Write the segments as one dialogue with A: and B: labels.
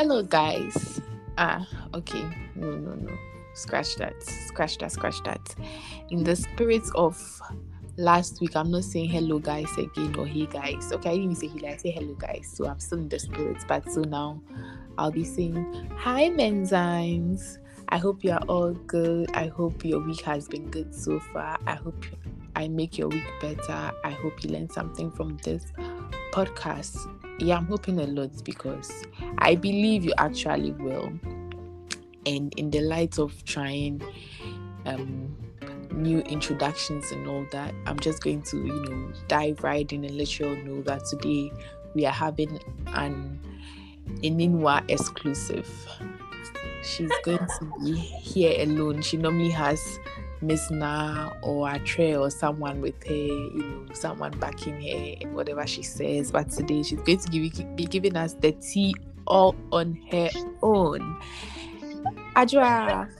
A: Hello, guys. Ah, okay. No, no, no. Scratch that. Scratch that. Scratch that. In the spirit of last week, I'm not saying hello, guys, again or hey, guys. Okay, I didn't say hello. I say hello, guys. So I'm still in the spirit. But so now I'll be saying hi, Menzymes. I hope you are all good. I hope your week has been good so far. I hope I make your week better. I hope you learn something from this podcast. Yeah, I'm hoping a lot because I believe you actually will. And in the light of trying um, new introductions and all that, I'm just going to, you know, dive right in and let you all know that today we are having an Ininwa exclusive. She's going to be here alone. She normally has Miss Na or a tray or someone with her, you know, someone backing her whatever she says. But today she's going to give, be giving us the tea all on her own. Adra,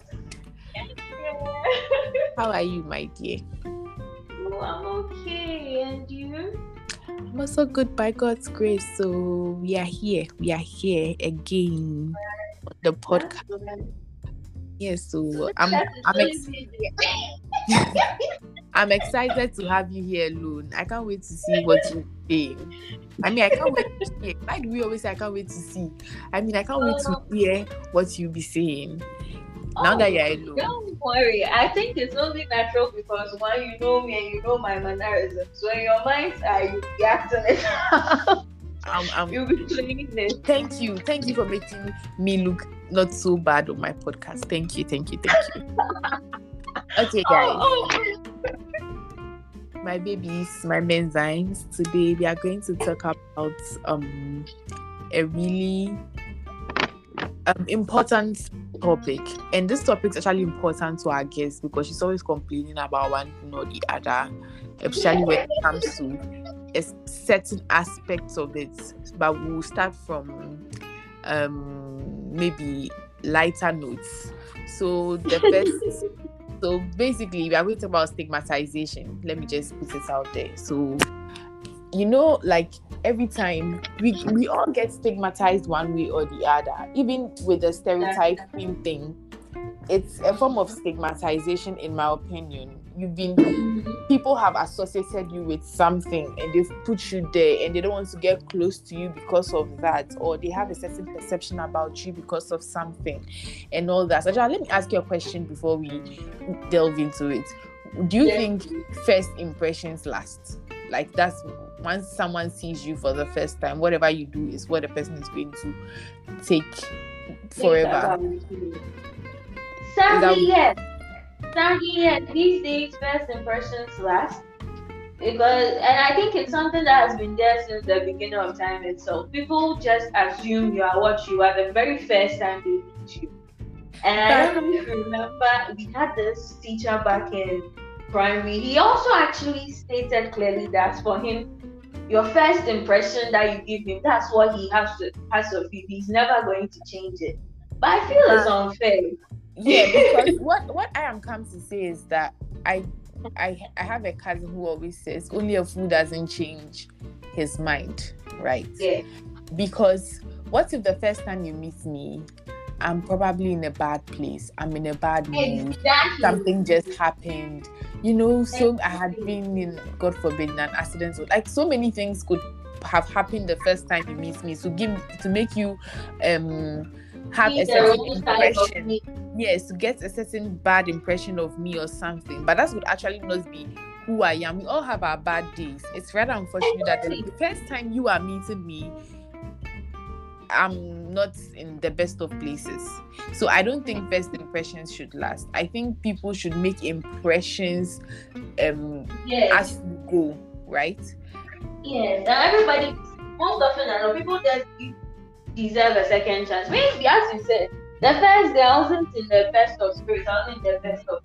A: how are you, my dear?
B: Oh, I'm okay. And you?
A: I'm also good by God's grace. So we are here. We are here again on the podcast. Yes, so I'm I'm ex- I'm excited to have you here alone. I can't wait to see what you're saying. I mean, I can't wait to hear. Why do we always say I can't wait to see? I mean, I can't wait to oh. hear what you'll be saying. Now
B: Oh,
A: that you're alone.
B: Don't worry. I think it's only natural because one, you know me and you know my mannerisms. So in your mind, are you be acting it.
A: I'm, I'm,
B: You'll be playing it.
A: thank you. Thank you for making me look not so bad on my podcast. Thank you. Thank you. Thank you. Okay, guys.
B: Oh,
A: my babies, my menzymes. Today we are going to talk about um a really um important topic, and this topic is actually important to our guests because she's always complaining about one thing or the other, especially when it comes to certain aspects of it. But we'll start from um maybe lighter notes. So the first so basically, we are going to talk about stigmatization. Let me just put it out there. So, you know, like every time we we all get stigmatized one way or the other, even with the stereotyping thing. It's a form of stigmatization, in my opinion. You've been people have associated you with something and they've put you there and they don't want to get close to you because of that, or they have a certain perception about you because of something and all that. So, let me ask you a question before we delve into it. Do you
B: Yes.
A: think first impressions last? Like that's once someone sees you for the first time, whatever you do is what the person is going to take forever.
B: Sadly, yes. Sadly, yes. These days, first impressions last. Because, and I think it's something that has been there since the beginning of time itself. People just assume you are what you are the very first time they meet you. And I don't know if you remember, we had this teacher back in primary. He also actually stated clearly that for him, your first impression that you give him, that's what he has to has of you. He's never going to change it. But I feel it's unfair.
A: yeah because what what i am come to say is that i i i have a cousin who always says only a fool doesn't change his mind right
B: Yeah.
A: because what if the first time you meet me i'm probably in a bad place i'm in a bad mood
B: Exactly.
A: something just happened you know so i had been in god forbid in an accident so like so many things could have happened the first time you meet me so give to make you um have a certain
B: wrong side of
A: impression. yes to get a certain bad impression of me or something. But that would actually not be who i am. We all have our bad days. It's rather unfortunate that the first time you are meeting me i'm not in the best of places. So i don't think first impressions should last. I think people should make impressions um
B: Yes.
A: as you go right?
B: Yes. And everybody, most often than not, people just give- deserve a second chance. Maybe, as you said, the first day I wasn't in the best of spirits, I wasn't in the best of.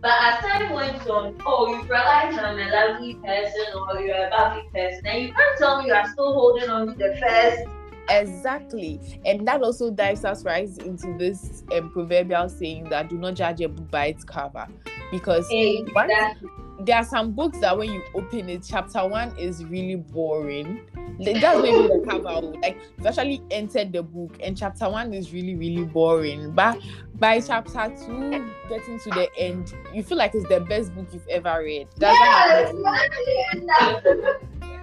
B: But as time went on, oh, you realize I'm a lovely person or you're a lovely person, and you can't tell me you are still holding on to the first.
A: exactly and that also dives us right into this um, proverbial saying that do not judge a book by its cover because
B: Hey,
A: What? There are some books that when you open it, chapter one is really boring. That's maybe the cover. Like you've actually entered the book, and chapter one is really, really boring. But by chapter two, getting to the end, you feel like it's the best book you've ever read. That's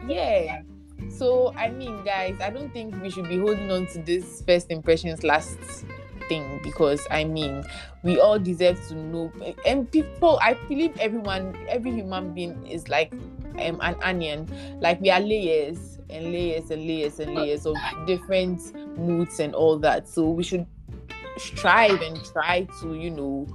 B: Yes,
A: yeah. So I mean, guys, I don't think we should be holding on to this first impressions last thing because I mean, we all deserve to know. And people, I believe everyone, every human being is like um, an onion. Like we are layers and layers and layers and layers of different moods and all that. So we should strive and try to, you know,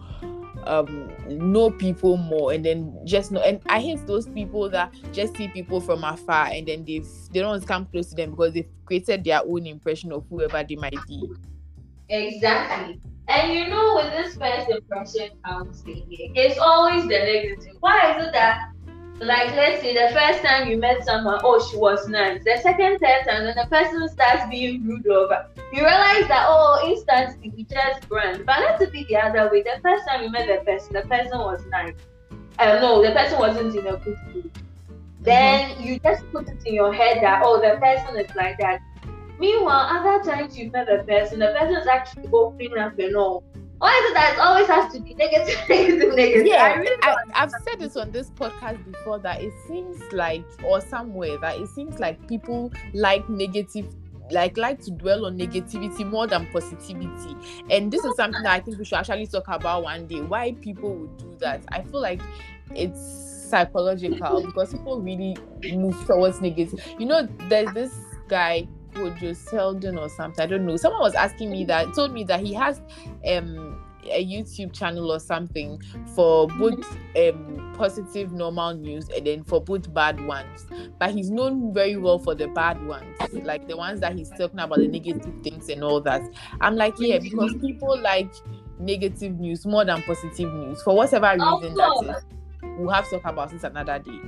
A: um know people more and then just know and i hate those people that just see people from afar and then they've they don't come close to them because they've created their own impression of whoever they might be
B: Exactly. And you know, with this first impression counting, it's always the negative. Why is it that, like, let's say the first time you met someone, oh, she was nice. The second, third time, then the person starts being rude over. You realize that, oh, instantly we just brand. But let it be the other way. The first time you met the person, the person was nice. Uh, no, the person wasn't in a good mood. Then you just put it in your head that, oh, the person is like that. Meanwhile, other times you've met the person, the person is actually opening up and all. Why is it that it always has to be negative, negative, negative? I
A: yeah
B: really
A: I, i've said this on this podcast before that it seems like or somewhere that it seems like people like negative like like to dwell on negativity more than positivity and this is something that i think we should actually talk about one day why people would do that i feel like it's psychological because people really move towards negative you know there's this guy Kojo Seldon or something. I don't know. Someone was asking me that, told me that he has um a YouTube channel or something for both um positive normal news and then for both bad ones. But he's known very well for the bad ones, like the ones that he's talking about the negative things and all that. I'm like, yeah, because people like negative news more than positive news for whatever reason that is. We'll have to talk about this another day.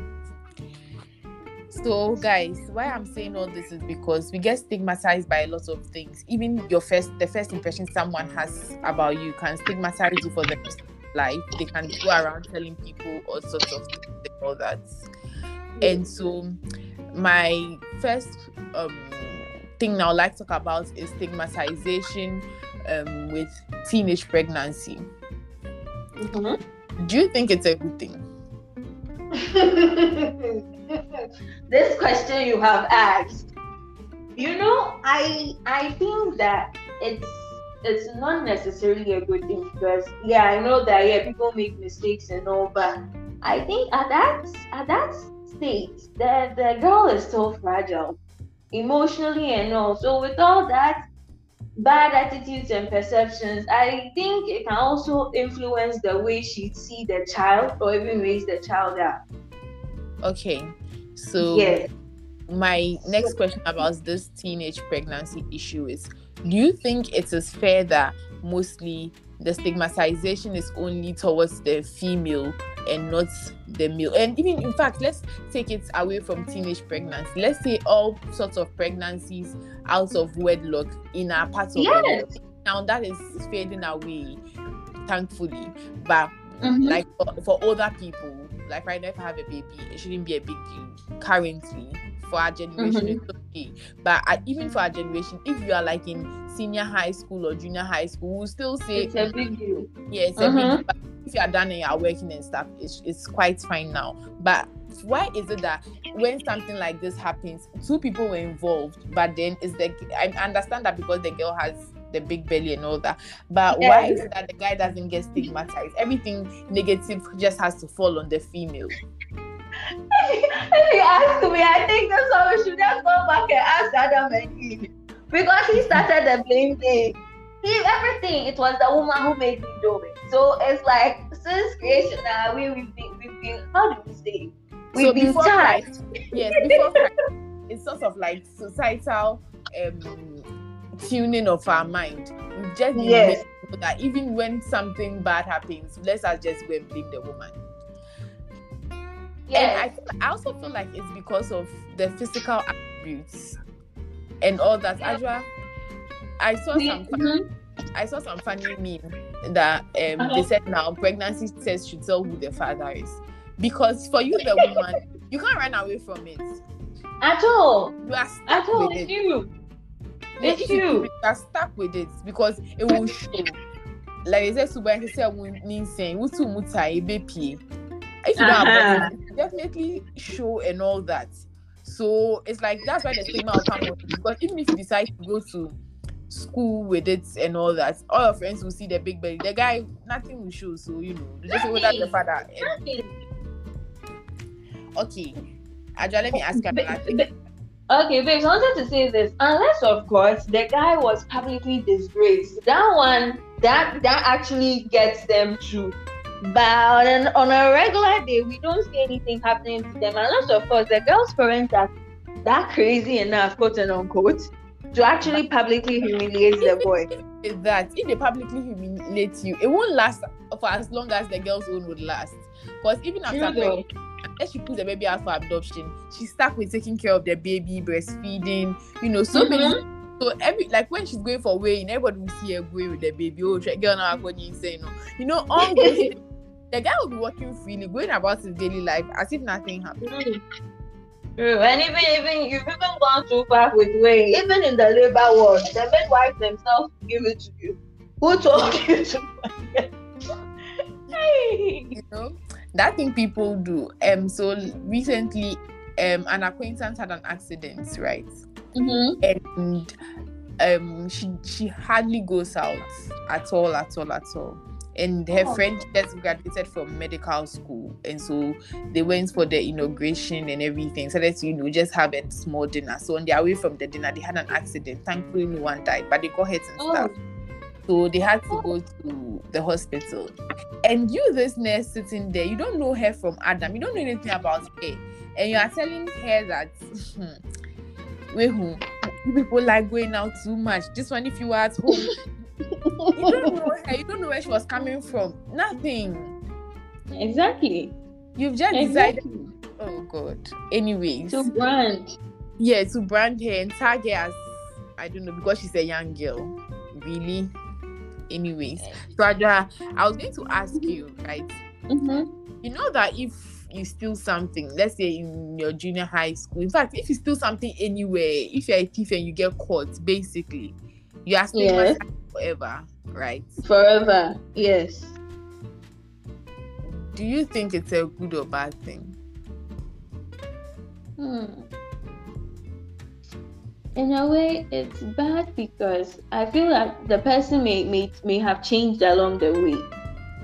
A: So, guys, why I'm saying all this is because we get stigmatized by a lot of things. Even your first, the first impression someone has about you can stigmatize you for the rest of your life. They can go around telling people all sorts of things and all that. And so, my first um, thing I would like to talk about is stigmatization um, with teenage pregnancy.
B: Mhm.
A: Do you think it's a good thing?
B: this question you have asked you know i i think that it's it's not necessarily a good thing because yeah i know that yeah people make mistakes and all but i think at that at that state the the girl is so fragile emotionally and all. So with all that bad attitudes and perceptions i think it can also influence the way she see the child or even raise the child up.
A: Okay, so
B: yes.
A: my next question about this teenage pregnancy issue is do you think it is fair that mostly the stigmatization is only towards the female and not the male? And even in fact let's take it away from teenage pregnancy. Let's say all sorts of pregnancies out of wedlock in our part of
B: Yes.
A: now that is fading away thankfully. But
B: Mhm.
A: like for, for older people like right now if i have a baby it shouldn't be a big deal currently for our generation
B: Mhm.
A: it's okay but uh, even for our generation if you are like in senior high school or junior high school we'll still say
B: it's a big deal
A: yeah it's a big
B: Mhm.
A: deal. But if you are done and you are working and stuff it's, it's quite fine now but why is it that when something like this happens two people were involved but then is the i understand that because the girl has the big belly and all that but why is it that the guy doesn't get stigmatized everything negative just has to fall on the female
B: if you ask me, I think that's why we should just go back and ask Adam and Eve. Because he started the blame game. He everything, it was the woman who made me do it. So it's like since creation now we we've been we've been how do we say? We've
A: So
B: been
A: before
B: charged.
A: Christ, yes before Christ, it's sort of like societal um tuning of our mind we've just
B: Yes.
A: made to know that even when something bad happens let's us just go and blame the woman And I, I also feel like it's because of the physical attributes and all that. Ajwa, I saw some fun,
B: mhm.
A: I saw some funny meme that um they
B: Uh-huh.
A: said now pregnancy test should tell who the father is. because for you the woman you can't run away from it
B: At all.
A: you are stuck
B: At all.
A: with it
B: you.
A: Like, if you. are stuck with it because it will show. Like they say suba say saying wutu muta ebe pie if you don't
B: Uh-huh.
A: have it definitely show and all that. So it's like that's why the stigma will come on because even if you decide to go to school with it and all that all your friends will see the big belly. The guy nothing will show so you know they just say well that's the father And- okay. Aja, let me ask you another thing.
B: Ba- Okay, babes, I wanted to say this. Unless, of course, the guy was publicly disgraced. That one, that that actually gets them through. But on, on a regular day, we don't see anything happening to them. Unless, of course, the girl's parents are that crazy enough, quote and unquote, to actually publicly humiliate the boy.
A: that if they publicly humiliate you, it won't last for as long as the girl's own would last. Because even after
B: True though.
A: pregnant, unless she puts the baby out for adoption, she's stuck with taking care of the baby, breastfeeding, you know, so many. So every like when she's going for weighing, everybody will see her going with the baby. Oh, check girl now going insane. No, you know, all those- the guy will be working freely, going about his daily life as if nothing happened.
B: Mm. True. And even even you've even gone too far with weighing. Even in the labor ward, the midwife themselves give it to you. Who told you to? hey.
A: you know that thing people do um so recently um an acquaintance had an accident right
B: Mm-hmm.
A: and um she she hardly goes out at all at all at all and her
B: Oh.
A: friend just graduated from medical school and so they went for the inauguration and everything so let's you know just have a small dinner so on their way from the dinner they had an accident thankfully no one died but they got hurt and
B: Oh.
A: stuff so they had to go to the hospital. And you, this nurse sitting there, you don't know her from Adam. You don't know anything about her. And you are telling her that, wait, who? People like going out too much. This one, if you were at home, you don't know her. You don't know where she was coming from. Nothing.
B: Exactly.
A: You've just decided. Oh, God. Anyways.
B: To brand.
A: yeah, to brand her and tag her as, I don't know, because she's a young girl. Really? Anyways. So, Adra, I was going to ask you, right?
B: Mm-hmm.
A: you know that if you steal something, let's say in your junior high school, in fact, if you steal something anywhere, if you're a thief and you get caught, basically, you are stigmatized forever, right?
B: Forever. Yes.
A: Do you think it's a good or bad thing?
B: Hmm. In a way, it's bad because I feel like the person may may, may have changed along the way,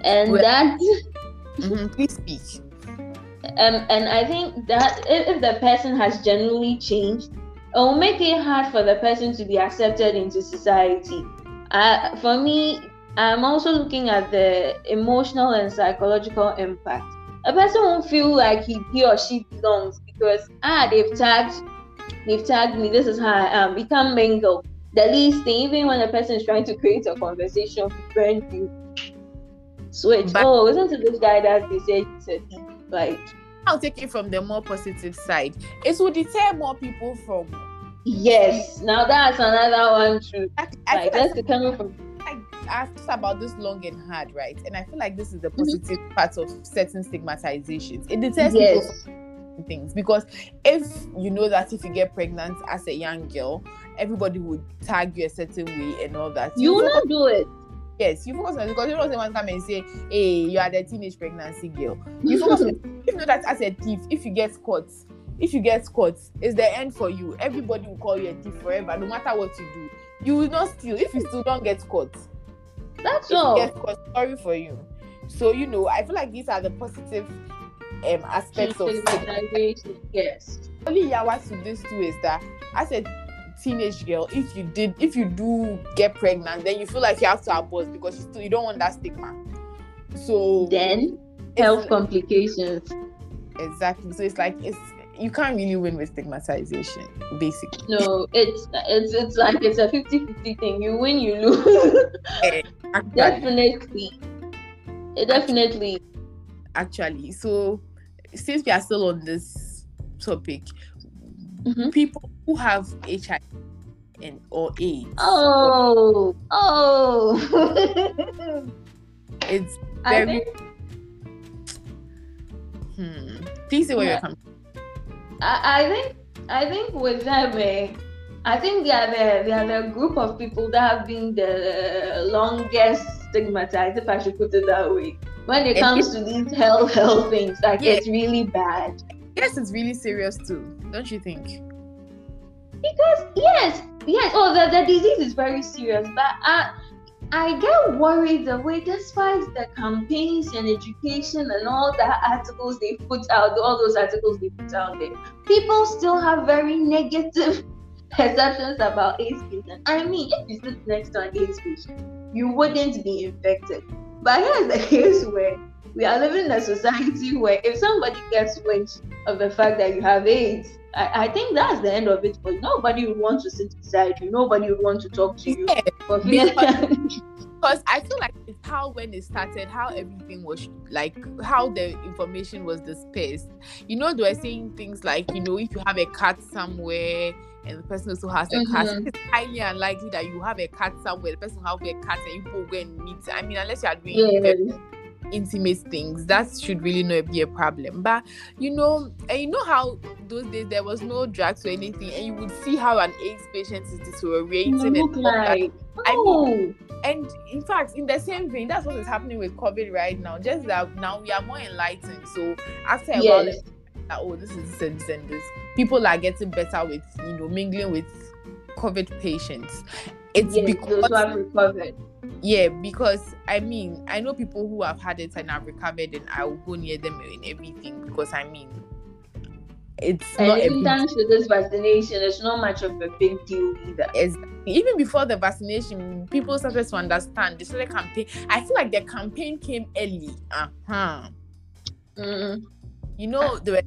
B: and
A: Well-
B: that
A: Mhm, Please speak.
B: um, and I think that if, the person has genuinely changed, it will make it hard for the person to be accepted into society. Uh, for me, I'm also looking at the emotional and psychological impact. A person won't feel like he, he or she belongs because ah they've tagged they've tagged me. This is how I am. We can't mingle. The least thing, even when a person is trying to create a conversation friend you switch.
A: But-
B: oh, isn't it this guy that they said he's a? Like
A: I'll take it from the more positive side. It will deter more people from.
B: Yes, now that's another one too.
A: I, I
B: Like that's coming from
A: like I've about this long and hard, right? And I feel like this is the
B: Mm-hmm.
A: positive part of certain stigmatizations. It deters people
B: yes,
A: from things because if you know that if you get pregnant as a young girl, everybody would tag you a certain way and all that.
B: you will not do it.
A: yes, you focus on it because you don't want to come and say, "Hey, you are the teenage pregnancy girl." You focus on. You know that as a thief, if you get caught, if you get caught, it's the end for you. Everybody will call you a thief forever, no matter what you do. You will not steal if you still don't get caught.
B: That's
A: If you
B: all.
A: get caught, sorry for you. So you know, I feel like these are the positive um aspects of
B: Stigmatization, Yes.
A: only yawa to this too is that as a teenage girl, if you did, if you do get pregnant, then you feel like you have to abort because you still you don't want that stigma. So
B: Then health complications.
A: exactly. So it's like it's you can't really win with stigmatization, basically.
B: No, it's it's it's like it's a 50-50 thing. You win, you lose. Definitely. It definitely.
A: actually, so since we are still on this topic,
B: Mhm.
A: people who have HIV and or AIDS,
B: Oh, oh.
A: it's very Hmm. Please say where
B: Yeah.
A: you're coming.
B: I, I think I think with them, eh, I think they are the they are the group of people that have been the longest stigmatized, if I should put it that way. When it comes to these hell hell things, like
A: Yeah.
B: it's really bad.
A: Yes, it's really serious too, don't you think?
B: Because yes, yes, oh the, the disease is very serious, but I I get worried the way despite the campaigns and education and all the articles they put out, all those articles they put out there, people still have very negative perceptions about AIDS patients. I mean, if you sit next to an AIDS patient, you wouldn't be infected. But here's the case where we are living in a society where if somebody gets wind of the fact that you have AIDS, I, I think that's the end of it. But nobody would want to sit beside you. Nobody would want to talk to you.
A: Yeah,
B: For
A: because I feel like it's how when it started, how everything was like, how the information was dispersed. You know, they were saying things like, you know, if you have a cat somewhere and the person also has a cat,
B: Mhm.
A: it's highly unlikely that you have a cat somewhere, the person have a cat and you both go and meet. I mean, unless you are doing very intimate things that should really not be a problem but you know and you know how those days there was no drugs or anything and you would see how an aids patient is deteriorating and
B: look
A: all that.
B: like
A: I
B: oh,
A: and in fact in the same vein that's what is happening with covid right now just that now we are more enlightened so after a while
B: yes.
A: it's like, oh this is this and this and this people are getting better with you know mingling with covid patients it's
B: Yes,
A: because
B: those who have recovered.
A: yeah, because I mean, I know people who have had it and have recovered, and I will go near them and everything because I mean, it's not
B: And
A: a
B: in
A: big,
B: terms to this vaccination, it's not much of a big deal either.
A: it's- even before the vaccination, people started to understand. They started campaign. I feel like the campaign came early. Uh huh.
B: Mm.
A: You know, there were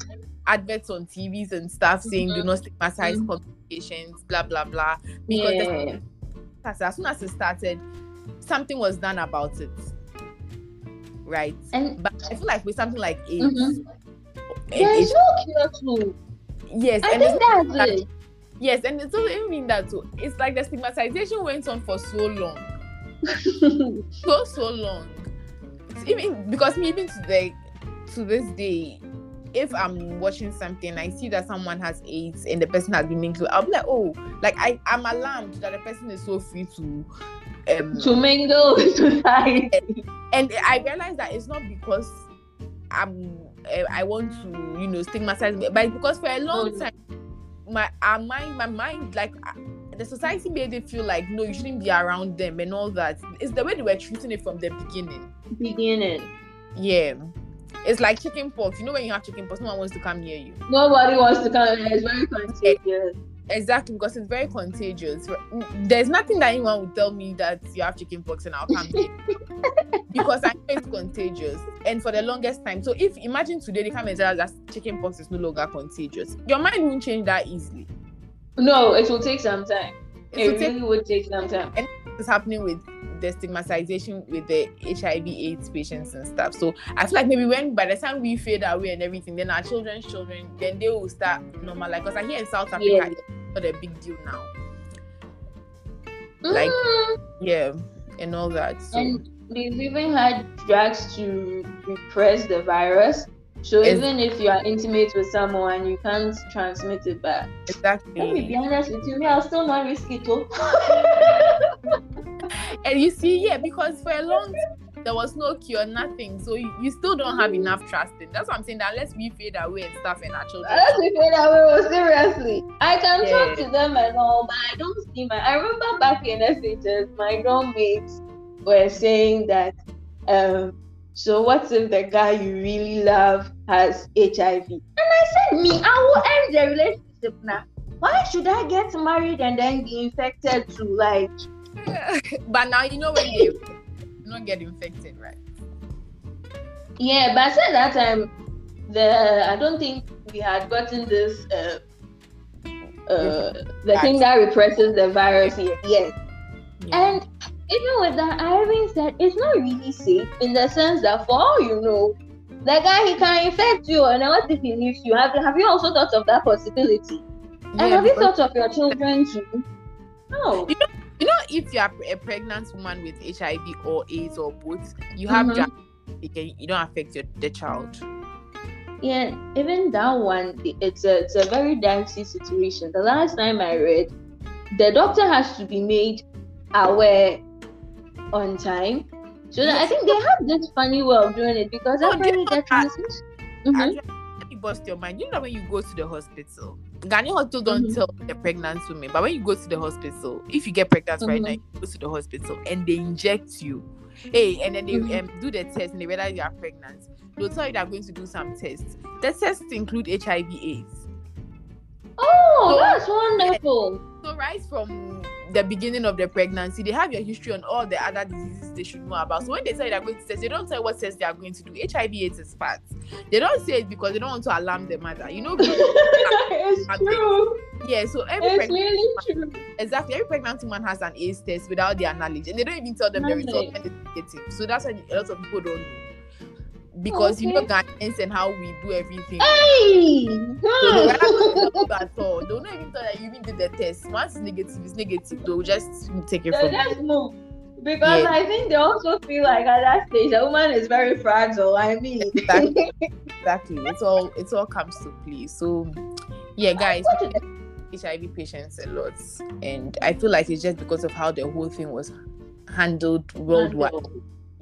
A: adverts on TVs and stuff saying do
B: Mhm.
A: not stigmatize
B: Mhm.
A: complications, blah blah blah. Because
B: Yeah.
A: as, as soon as it started, something was done about it. Right.
B: And
A: But I feel like with something like AIDS,
B: Mhm.
A: and
B: there's
A: H-
B: no cure to.
A: yes,
B: I
A: and
B: think that's it.
A: yes, and it's also even mean that too. It's like the stigmatization went on for so long, so so long. Even because me even today, to this day, if I'm watching something, I see that someone has AIDS and the person has been mingled, I'll be like, oh, like I I'm alarmed that the person is so free to. Um,
B: to mingle with society.
A: and I realize that it's not because I'm uh, I want to you know stigmatize, but because for a long
B: Oh,
A: time my our mind my mind like uh, the society made it feel like no you shouldn't be around them and all that. It's the way they were treating it from the beginning.
B: Beginning.
A: Yeah. It's like chicken pox. You know when you have chicken pox, no one wants to come near you.
B: Nobody wants to come. It's very contagious.
A: Exactly, because it's very contagious. There's nothing that anyone would tell me that you have chicken pox and I'll come here. because I know it's contagious. And for the longest time. So if imagine today they come and tell us that chicken pox is no longer contagious, your mind won't change that easily.
B: No, it will take some time.
A: It
B: It
A: will take
B: really would take some time.
A: And what's happening with the stigmatization with the HIV AIDS patients and stuff. So I feel like maybe when by the time we fade away and everything, then our children's children, then they will start normal. Like because I hear in South Africa,
B: Yeah.
A: it's not a big deal now. Like-
B: Mm,
A: Yeah, and all that. So
B: and they've even had drugs to repress the virus. So
A: Ex-
B: even if you are intimate with someone, you can't transmit it back. Let me be honest with you, me, I'll still not risk it.
A: And you see, yeah, because for a long time there was no cure, nothing. So you, you still don't have enough trust in. That's what I'm saying. That unless we fade away and stuff and our children.
B: Let's be fair that way. oh, Seriously, I can talk to them and all, but I don't see my. I remember back in SHS, my roommates were saying that. Um, so what if the guy you really love has HIV? And I said, me, I will end the relationship now. Why should I get married and then be infected to like?
A: but now you know when they don't get infected, right?
B: Yeah, but at that time, the I don't think we had gotten this. Uh, uh, the thing that represses the virus yet. Yes. And even with that, I even said it's not really safe in the sense that for all you know, the guy he can infect you, and what if he leaves you? Have Have you also thought of that possibility? and
A: Yeah,
B: have you thought of your children too? No.
A: you know, if you are a pregnant woman with HIV or AIDS or both, you have you can you don't affect your the child.
B: yeah, even that one, it's a it's a very dicey situation. The last time I read, the doctor has to be made aware on time. So that I think they have this funny way of doing it because everybody
A: they
B: gets
A: have-
B: message.
A: Bust your mind. You know when you go to the hospital, Ghanaian hospital don't
B: Mhm.
A: tell the pregnant women, but when you go to the hospital, if you get pregnant right now,
B: Mhm.
A: you go to the hospital and they inject you. Hey, and then they
B: Mhm.
A: um, do the test and they realize you are pregnant. They'll tell you they're going to do some tests. The tests include HIV/AIDS.
B: Oh,
A: So-
B: that's wonderful.
A: So right from the beginning of the pregnancy, they have your history on all the other diseases they should know about. So when they say they're going to test, they don't say what test they are going to do. HIV/AIDS is part. They don't say it because they don't want to alarm the mother. You know,
B: it's true.
A: yeah. So every
B: It's
A: pregnant,
B: really true.
A: exactly every pregnant woman has an AIDS test without their knowledge, and they don't even tell them the result when it's negative. So that's why a lot of people don't know. Because you know
B: Okay.
A: Ghanaians and how we do everything.
B: Hey!
A: So they at all. Not even tell that you even did the test. Once it's negative, it's negative. They'll just take it
B: So
A: from
B: let's move. Because
A: Yeah.
B: I think they also feel like at that stage a woman is very fragile. I mean,
A: Exactly. exactly. It's all it all comes to play. So yeah, guys, HIV patients a lot, and I feel like it's just because of how the whole thing was handled worldwide.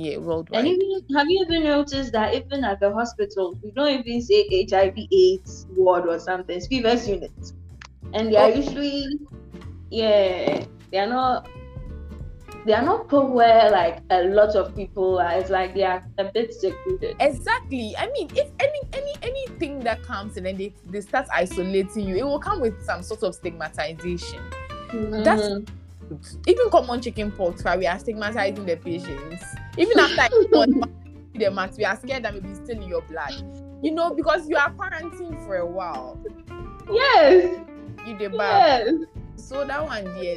A: Yeah, worldwide.
B: And even have you ever noticed that even at the hospitals, we don't even say HIV AIDS ward or something, it's fevers unit. And they are
A: Oh.
B: usually yeah, they are not they are not put where like a lot of people are. It's like they are a bit secluded.
A: Exactly. I mean, if any any anything that comes and then they, they start isolating you, it will come with some sort of stigmatization. That's-
B: Mhm.
A: Even common chicken pox, where we are stigmatizing the patients. Even after them at, we are scared that maybe it's still in your blood. You know, because you are quarantined for a while.
B: yes,
A: You the bad.
B: yes.
A: So that one, yeah.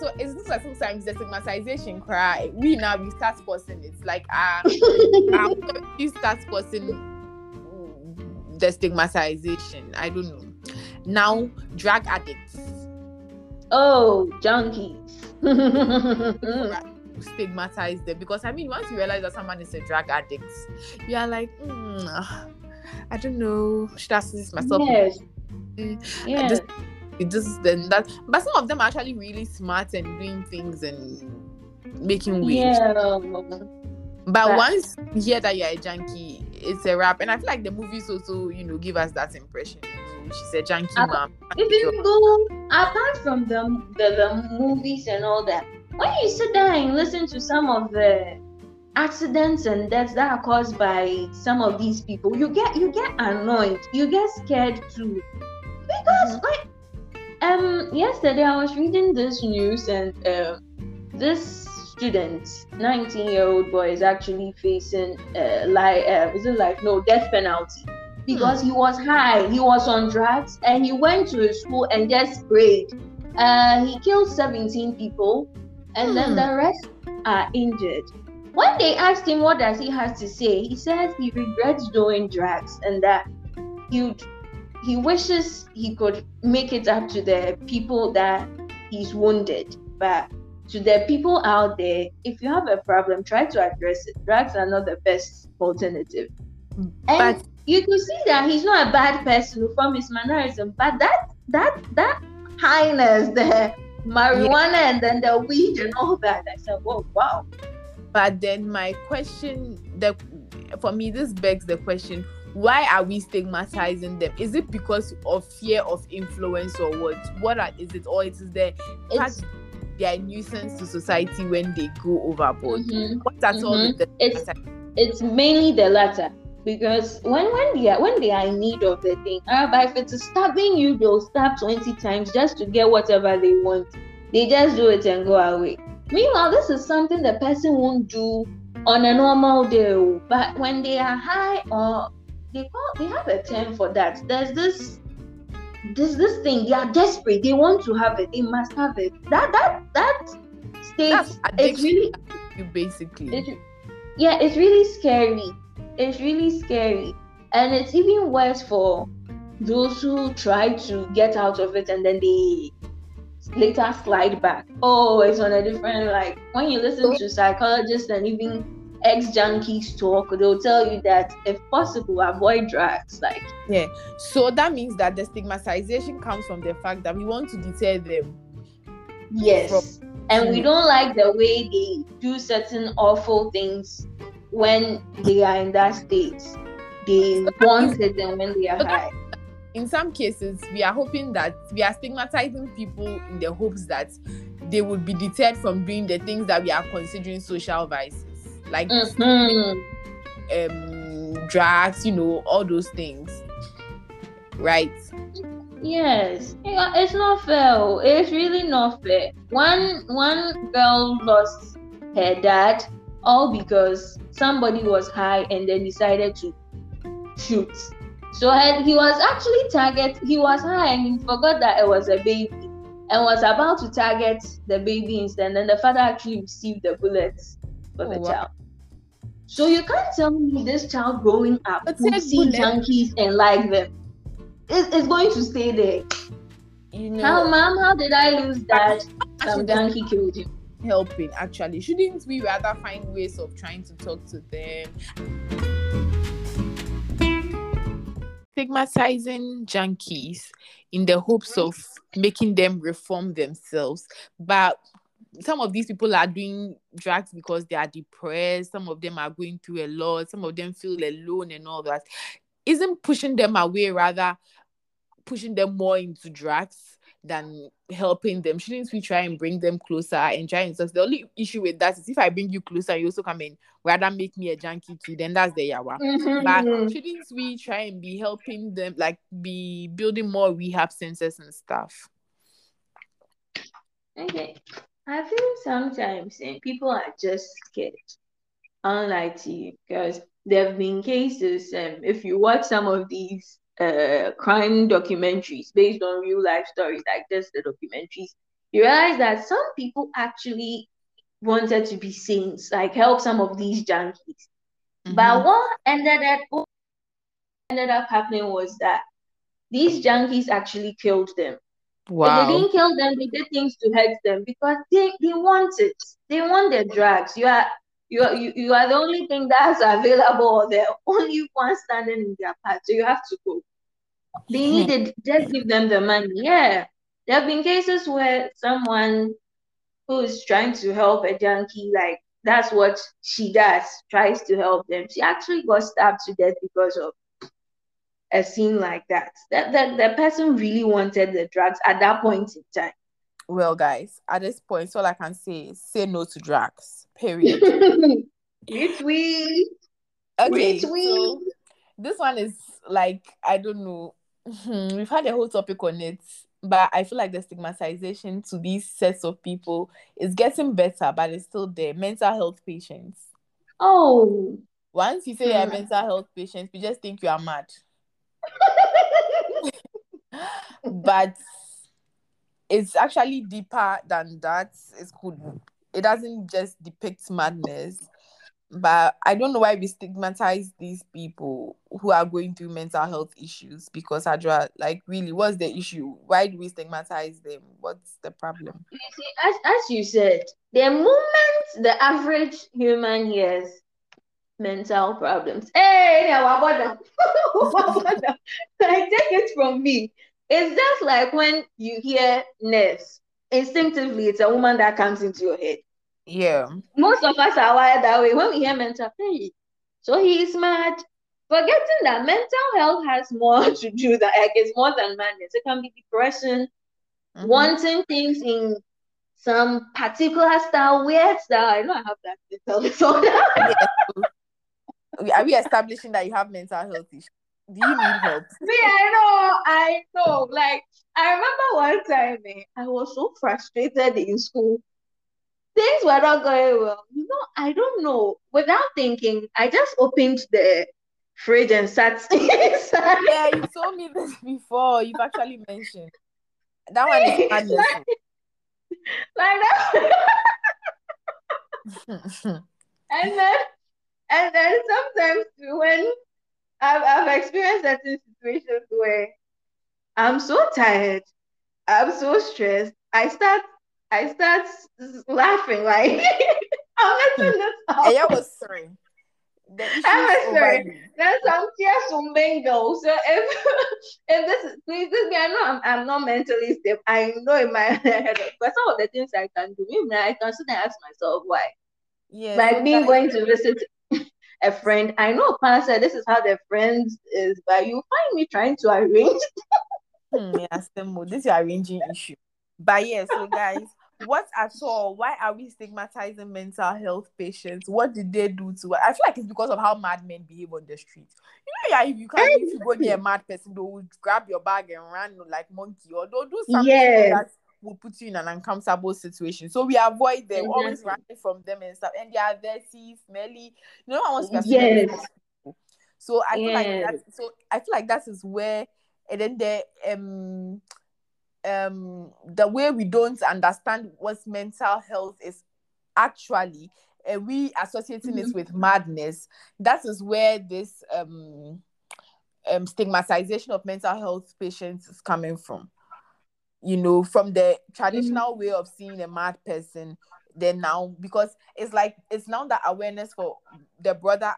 A: So, it's just like sometimes the stigmatization cry. We now we start posting it. Like ah, uh, you start posting the stigmatization. I don't know. Now drug addicts
B: Oh, junkies.
A: stigmatize them because I mean once you realize that someone is a drug addict, you are like, mm, I don't know, should I assist myself?
B: yes.
A: Mm,
B: Yes.
A: just- It just then that but some of them are actually really smart and doing things and making waves.
B: Yeah.
A: But
B: But-
A: once you hear that you're a junkie, it's a rap. And I feel like the movies also, you know, give us that impression. Know, she's a junkie
B: Uh,
A: mom.
B: Even though, apart from the, the the movies and all that, when you sit down and listen to some of the accidents and deaths that are caused by some of these people, you get you get annoyed, you get scared too, because like um yesterday I was reading this news and um this student, 19 year old boy, is actually facing uh, like uh, is it like no death penalty because he was high, he was on drugs, and he went to his school and just sprayed. Uh, he killed 17 people, and then
A: Hmm.
B: the rest are injured. When they asked him what does he have to say, he says he regrets doing drugs and that he he wishes he could make it up to the people that he's wounded, but to the people out there, if you have a problem, try to address it. Drugs are not the best alternative. And
A: But
B: you could see that he's not a bad person from his mannerism, but that that that highness, the marijuana and then the weed and all that. I said, Whoa, wow.
A: but then my question the for me this begs the question why are we stigmatizing them is it because of fear of influence or what what are, is it or it is the
B: It's
A: they are a nuisance to society when they go overboard
B: mhm.
A: what at all the
B: it's it's mainly the latter. Because when when they are when they are in need of the thing, uh, but if it's stabbing you, they'll stab 20 times just to get whatever they want. They just do it and go away. Meanwhile, this is something the person won't do on a normal day. oh. But when they are high or they call they have a term for that. There's this this this thing, they are desperate, they want to have it, they must have it. That that that state
A: addiction
B: really
A: you basically
B: yeah, it's really scary. It's really scary. And it's even worse for those who try to get out of it and then they later slide back. Oh, it's on a different like when you listen to psychologists and even ex junkies talk, they'll tell you that if possible, avoid drugs. Like
A: yeah, so that means that the stigmatization comes from the fact that we want to deter them.
B: Yes, from- and we don't like the way they do certain awful things when they are in that state. They want it, and when they are high.
A: In some cases, we are hoping that we are stigmatizing people in the hopes that they would be deterred from doing the things that we are considering social vices like mm-hmm. um drugs you know all those things right
B: yes it's not fair it's really not fair one one girl lost her dad all because somebody was high and then decided to shoot so he was actually target he was high and he forgot that it was a baby and was about to target the baby instead and then the father actually received the bullets for oh, the wow. child so you can't tell me this child growing up who see junkies and like them is, is going to stay there. You know, how mom, how did I lose that? Some junkie killed you.
A: Helping actually, shouldn't we rather find ways of trying to talk to them? Stigmatizing junkies in the hopes mm. of making them reform themselves, but some of these people are doing drugs because they are depressed. Some of them are going through a lot. Some of them feel alone and all that. Isn't pushing them away rather pushing them more into drugs than helping them. Shouldn't we try and bring them closer and try and so the only issue with that is if i bring you closer you also come in rather make me a junkie too. Then that's the yawa. Mm-hmm. but shouldn't we try and be helping them like be building more rehab centers and stuff?
B: Okay. I feel sometimes and people are just scared, unlike you, because there have been cases. Um, if you watch some of these uh crime documentaries based on real life stories, like this, the documentaries, you realize that some people actually wanted to be saints, like help some of these junkies. Mm-hmm. But what ended up what ended up happening was that these junkies actually killed them. Wow. they didn't kill them, they did things to hurt them because they, they want it. They want their drugs. You are you are you, you are the only thing that's available or the only one standing in their path. So you have to go. They needed just give them the money. Yeah. There have been cases where someone who is trying to help a junkie, like that's what she does, tries to help them. She actually got stabbed to death because of a scene like that. That that the person really wanted the drugs at that point in time.
A: Well, guys, at this point, all I can say is say no to drugs. Period.
B: Retweet.
A: Okay. Retweet. So this one is like I don't know. We've had a whole topic on it, but I feel like the stigmatization to these sets of people is getting better, but it's still there. Mental health patients.
B: Oh.
A: Once you say you're hmm. mental health patient, we just think you are mad but it's actually deeper than that. It's cool. It doesn't just depict madness. But I don't know why we stigmatize these people who are going through mental health issues because Adra, like really, what's the issue? Why do we stigmatize them? What's the problem?
B: You see, as, as you said, the moment the average human hears mental problems. Hey, I take it from me. It's just like when you hear nurse, instinctively, it's a woman that comes into your head.
A: Yeah.
B: Most of us are wired that way. When we hear mental, hey, so he is mad. Forgetting that mental health has more to do that, like it's more than madness. It can be depression, mm-hmm. wanting things in some particular style, weird style. I know I have that mental disorder.
A: are we establishing that you have mental health issues? Do you need help?
B: Me, I know, I know. Like I remember one time, eh, I was so frustrated in school. Things were not going well. You know, I don't know. Without thinking, I just opened the fridge and sat
A: inside. Yeah, you told me this before. You've actually mentioned that one is madness.
B: like, like that. and then and then sometimes when I've, I've experienced certain situations where I'm so tired, I'm so stressed, I start I start laughing like I'm messing this up.
A: And I was sorry.
B: I'm sorry. That's some tears from bingo. So if if this is please this me, I know I'm, I'm not mentally stable. I know in my head, but some of the things I can do, even I can sit and ask myself why.
A: Yeah.
B: Like me going to visit a friend. I know Pastor, this is how the friends is, but you find me trying to arrange.
A: Hmm, Stemo, this is your arranging issue. But yeah, so guys, what at all? Why are we stigmatizing mental health patients? What did they do to? us? I feel like it's because of how mad men behave on the street. You know, yeah, if you can, if you go near a mad person, they will grab your bag and run like monkey, or they'll do something
B: Yes.
A: that will put you in an uncomfortable situation. So we avoid them, always running from them and stuff. And they are dirty, smelly. No one wants to be associated
B: Yes.
A: So I feel like that. So I feel like that is where, and then the um um the way we don't understand what mental health is actually and we associating it with madness that is where this um um stigmatization of mental health patients is coming from you know from the traditional way of seeing a mad person then now because it's like it's now that awareness for the broader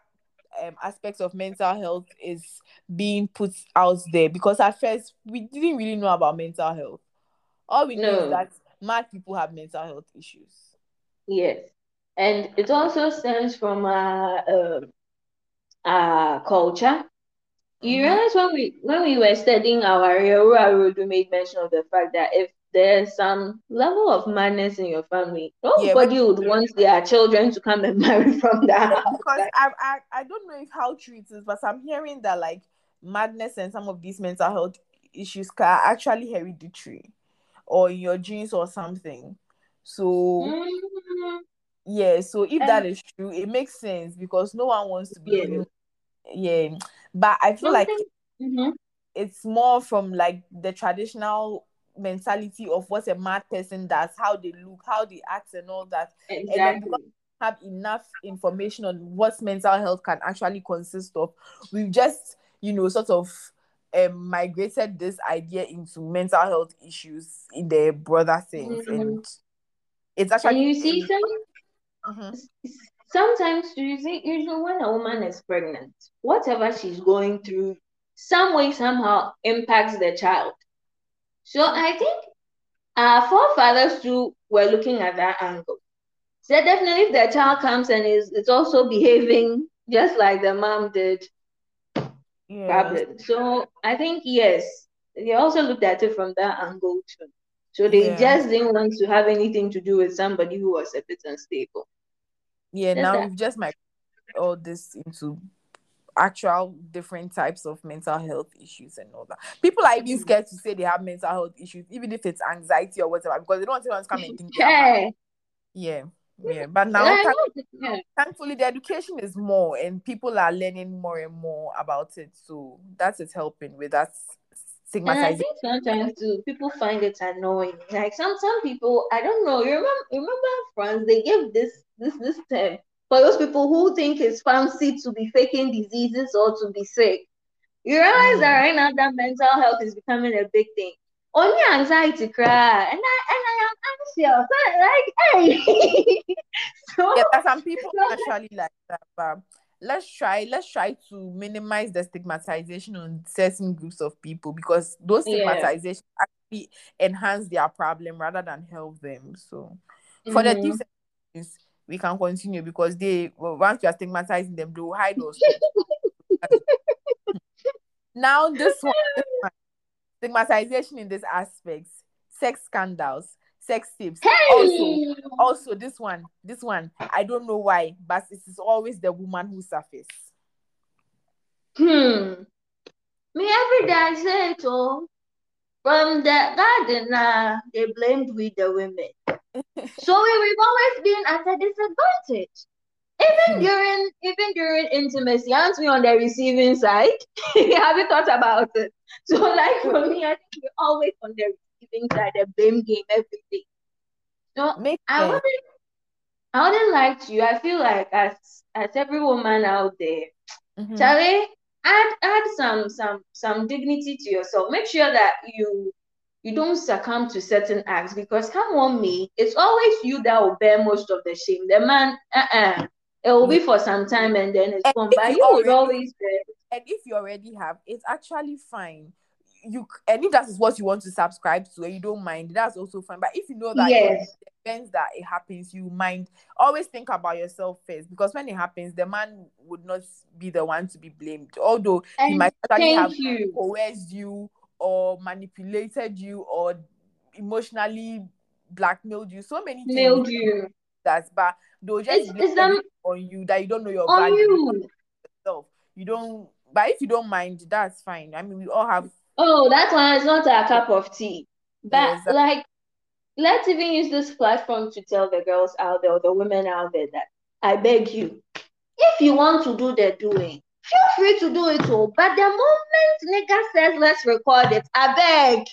A: um, aspects of mental health is being put out there because at first we didn't really know about mental health all we know
B: No.
A: is that mad people have mental health issues
B: Yes. And it also stems from our um our culture. You
A: Mhm.
B: realize when we when we were studying our Yoruba road, we made mention of the fact that if there's some level of madness in your family, nobody would want their children to come and marry from that house.
A: because
B: Like,
A: I, I I don't know if how true it is, but I'm hearing that like madness and some of these mental health issues are actually hereditary or in your genes or something. So
B: mm,
A: yeah, so if
B: Um,
A: that is true, it makes sense because no one wants to be
B: Yeah.
A: yeah. But I feel like.
B: Mhm.
A: it's more from like the traditional mentality of what a mad person does, how they look, how they act, and all that. And then
B: Exactly.
A: have enough information on what mental health can actually consist of. We've just, you know, sort of um, migrated this idea into mental health issues in the broader sense,
B: Mhm.
A: and it's
B: And
A: actually.
B: you see some
A: Mhm.
B: Sometimes you see usually when a woman is pregnant, whatever she's going through, some way somehow impacts the child. So I think our forefathers too were looking at that angle. So definitely if the child comes and is it's also behaving just like the mom did,
A: Yeah.
B: problem. So I think yes, they also looked at it from that angle too. So they
A: Yeah.
B: just didn't want to have anything to do with somebody who was a bit unstable.
A: Yeah.
B: Just
A: Now
B: that.
A: we've just migrated all this into actual different types of mental health issues and all that. People are even scared to say they have mental health issues, even if it's anxiety or whatever, because they don't want anyone to come and think they are mad.
B: Yeah.
A: Yeah, yeah. But now,
B: I
A: thank-
B: yeah.
A: thankfully, the education is more, and people are learning more and more about it. So that is helping with that
B: And I think sometimes too, people find it annoying. Like some some people, I don't know. You remember remember France? They gave this this this term for those people who think it's fancy to be faking diseases or to be sick. You realize that
A: Mm.
B: right now that mental health is becoming a big thing. Only anxiety cry, and I and I am anxious. So, Like hey, so
A: Yeah, some people
B: so-
A: actually like that. But let's try. Let's try to minimize the stigmatization on certain groups of people because those
B: Yeah.
A: actually enhance their problem rather than help them. So for the
B: Mhm.
A: We can continue because they well, once we are stigmatizing them, they will hide stop. now this one, this one, stigmatization in this aspect, sex scandals, sex tips. Also, also this one, this one, I don't know why, but it is always the woman who suffers.
B: Hmm. Me every day I say it all. From the garden, uh, they blamed we the women. So we, we've always been at a disadvantage. Even
A: Hmm.
B: during even during intimacy, aren't we on the receiving side? Have you thought about it? So like for me, I think we're always on the receiving side, the blame game, everything. So
A: Makes
B: I
A: sense.
B: wouldn't I wouldn't like to. I feel like as as every woman out there,
A: Mhm.
B: Charlie, add add some some some dignity to yourself. Make sure that you you don't succumb to certain acts because come on me, it's always you that will bear most of the shame. The man, uh-uh, it will be for some time and then it's
A: And
B: gone. But
A: you already-
B: always bear.
A: and if you already have, it's actually fine. You and if that is what you want to subscribe to and you don't mind, that's also fine. But if you know that
B: Yes.
A: the events that it happens, you mind always think about yourself first because when it happens, the man would not be the one to be blamed. Although he might actually have
B: you.
A: coerced you or manipulated you or emotionally blackmailed you. So many things
B: Nailed you.
A: that but they'll just
B: It's,
A: blame
B: it's them
A: on you that you don't know your
B: on
A: value
B: you.
A: yourself. You don't but if you don't mind, that's fine. I mean we all have
B: Oh, that one is not a cup of tea. But
A: exactly.
B: like, let's even use this platform to tell the girls out there, or the women out there that I beg you, if you want to do the doing, feel free to do it all. But the moment nigga says let's record it, I beg.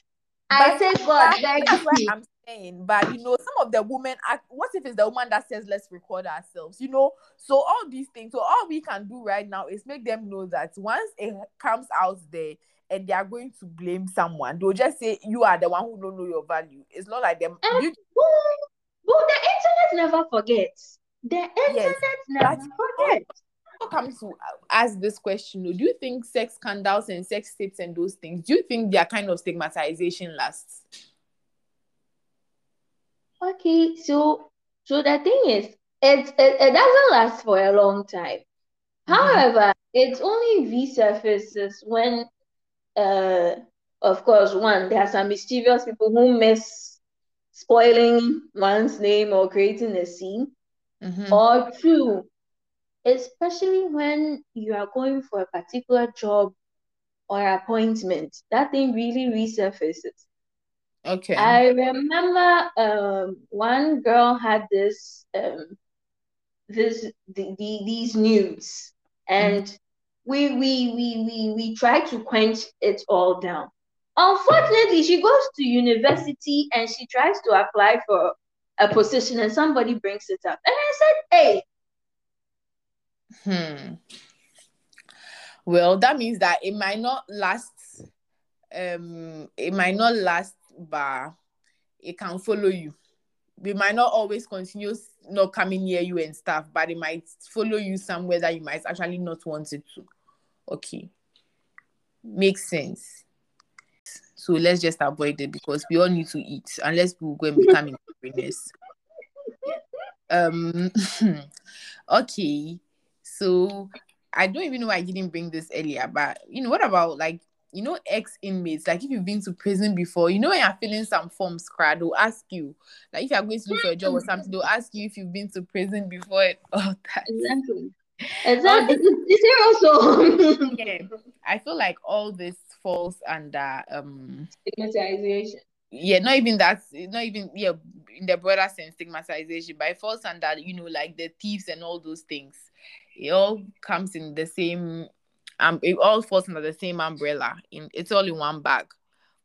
B: I say God beg
A: that's what
B: you.
A: I'm saying. But you know, some of the women act what if it's the woman that says let's record ourselves, you know? So all these things, so all we can do right now is make them know that once it comes out there and they are going to blame someone, they'll just say you are the one who don't know your value. It's not like them eh,
B: And
A: you
B: the internet never forgets. The internet never
A: but-
B: forgets.
A: also comes to ask this question do you think sex scandals and sex tapes and those things do you think their kind of stigmatization lasts
B: Okay, so so the thing is, it, it it doesn't last for a long time. Mm-hmm. However, it only resurfaces when, uh, of course, one, there are some mischievous people who miss spoiling one's name or creating a scene,
A: Mhm.
B: or two, especially when you are going for a particular job or appointment, that thing really resurfaces.
A: okay
B: I remember um one girl had this um this the, the these nudes and we we we we we tried to quench it all down. Unfortunately, she goes to university and she tries to apply for a position and somebody brings it up. And I said, hey,
A: Hmm. Well, that means that it might not last. Um, it might not last, but it can follow you. We might not always continue not coming near you and stuff, but it might follow you somewhere that you might actually not want it to. Okay, makes sense. So let's just avoid it because we all need to eat, unless we go and become entrepreneurs. Um. okay. So I don't even know why I didn't bring this earlier, but you know, what about like you know ex inmates? Like if you've been to prison before, you know when you're filling some forms, crowd, they'll ask you, like if you're going to look for a job or something, they'll ask you if you've been to prison before and all that.
B: exactly. Exactly. It's also
A: Yeah. I feel like all this falls under um
B: stigmatization.
A: yeah, not even that, not even yeah, in the broader sense, stigmatization, but it falls under you know like the thieves and all those things. It all comes in the same, um, it all falls under the same umbrella. In it's all in one bag.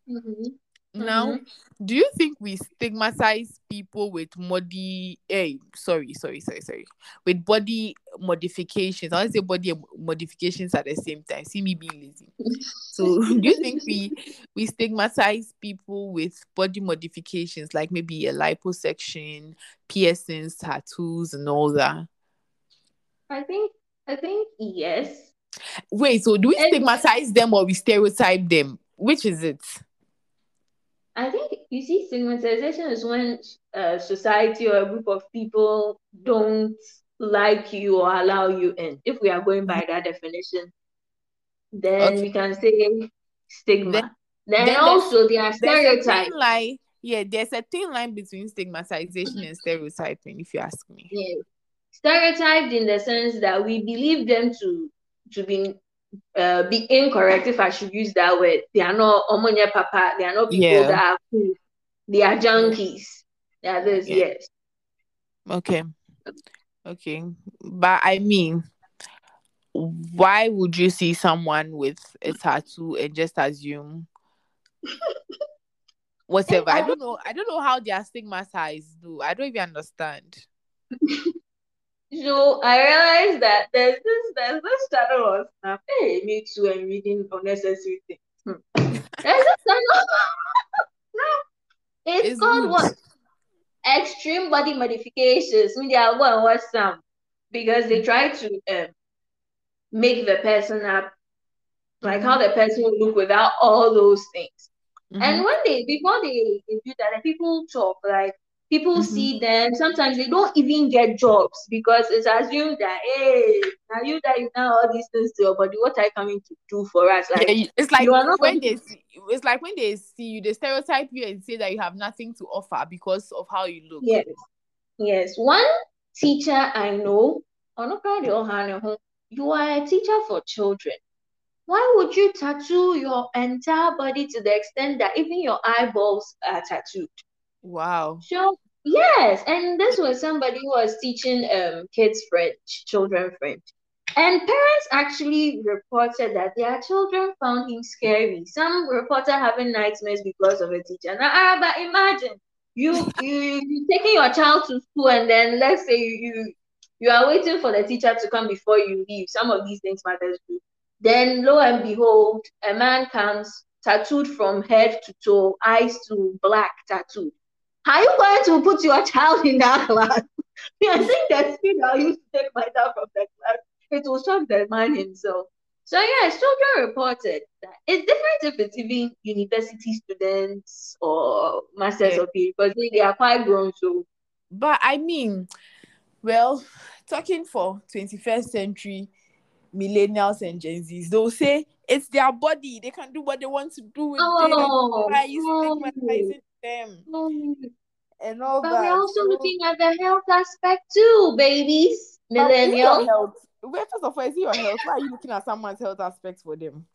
B: Mhm.
A: Now,
B: Mhm.
A: do you think we stigmatize people with body? Eh, sorry, sorry, sorry, sorry, with body modifications? I want to say body modifications at the same time. See me being lazy. So, do you think we we stigmatize people with body modifications, like maybe a liposuction, piercings, tattoos, and all that?
B: I think I think yes.
A: Wait, so do we
B: And-
A: stigmatize them or we stereotype them? Which is it?
B: I think you see stigmatization is when uh, society or a group of people don't like you or allow you in. If we are going by that definition, then
A: Okay.
B: we can say stigma.
A: Then-
B: Then,
A: then
B: also there are stereotypes.
A: line. Yeah, there's a thin line between stigmatization and stereotyping, if you ask me.
B: Yeah. Stereotyped in the sense that we believe them to to be uh, be incorrect, if I should use that word. They are not omonya papa, they are not people
A: Yeah.
B: that are cool. They are junkies. They are this,
A: Yeah.
B: yes.
A: Okay. Okay. But I mean, why would you see someone with a tattoo and just assume whatever? I don't know. I don't know how they are stigmatized, though. I don't even understand.
B: So I realized that there's this there's this channel on Snap. Hey, me too. I'm reading unnecessary things. Hmm. There's this channel. It's,
A: It's
B: called what? Extreme body modifications. Mean they are go and watch some because they try to um, make the person up like how the person will look without all those things.
A: Mhm.
B: And when they before they, they do that, the people talk like people
A: Mhm.
B: see them. Sometimes they don't even get jobs because it's assumed that hey, now you that you done all these things to your body. What are you coming to do for us? Like
A: Yeah, it's like
B: you are not
A: when they see, it's like when they see you, they stereotype you and say that you have nothing to offer because of how you look.
B: Yes. Yes. One teacher I know, or not proud of Hannah, who- you are a teacher for children. Why would you tattoo your entire body to the extent that even your eyeballs are tattooed?
A: Wow.
B: So yes, and this was somebody who was teaching um kids French, children French. And parents actually reported that their children found him scary. Some reported having nightmares because of a teacher. Now, ah, but imagine you you you taking your child to school and then let's say you you, are waiting for the teacher to come before you leave. Some of these things matters too. Then lo and behold, a man comes tattooed from head to toe, eyes to black tattooed. Are you going to put your child in that class? I think the speed I used to take my child from that class, it will shock the man himself. So yes, children reported that it's different if it's even university students or masters
A: Yeah.
B: of PhD because they, they are quite grown. So
A: But I mean, well, talking for 21st century millennials and Gen Zs, they'll say it's their body. They can do what they want to do with oh, it.
B: oh,
A: Why are you stigmatizing them
B: oh.
A: and all
B: but
A: that?
B: we're also
A: So-
B: looking at the health aspect too, babies,
A: But is it your
B: millennials.
A: health? Well, first of all, is it your health? Why are you looking at someone's health aspects for them?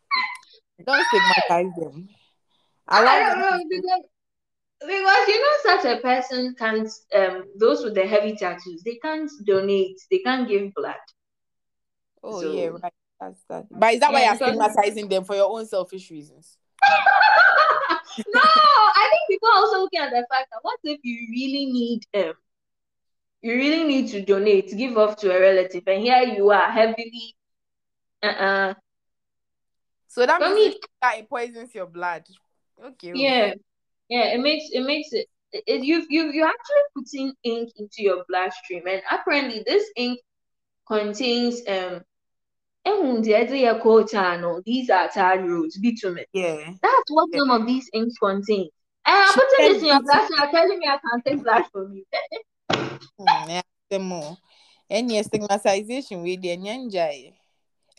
A: Don't stigmatize them.
B: I
A: Allow
B: don't know
A: them to-
B: because because you know such a person can't um those with the heavy tattoos they can't donate they can't give blood
A: Oh
B: So-
A: yeah, right. That's that. But is that why you're stigmatizing them for your own selfish reasons?
B: no I think people are also looking at the fact that what if you really need um you really need to donate give off to a relative and here you are heavily uh-uh
A: So that
B: For
A: means
B: me-
A: that it poisons your blood. Okay. oh.
B: yeah yeah it makes it makes it, it you you you're actually putting ink into your bloodstream and apparently this ink contains um ehun deɛ ɛde yɛ coal no, these are tar roads bitumen
A: Yeah.
B: that's what
A: Yeah.
B: some of these inks contain and putting
A: said
B: this
A: bitumen.
B: blood you're telling me I can't take blood from you
A: yeah, them more. Any stigmatization with the nyanja.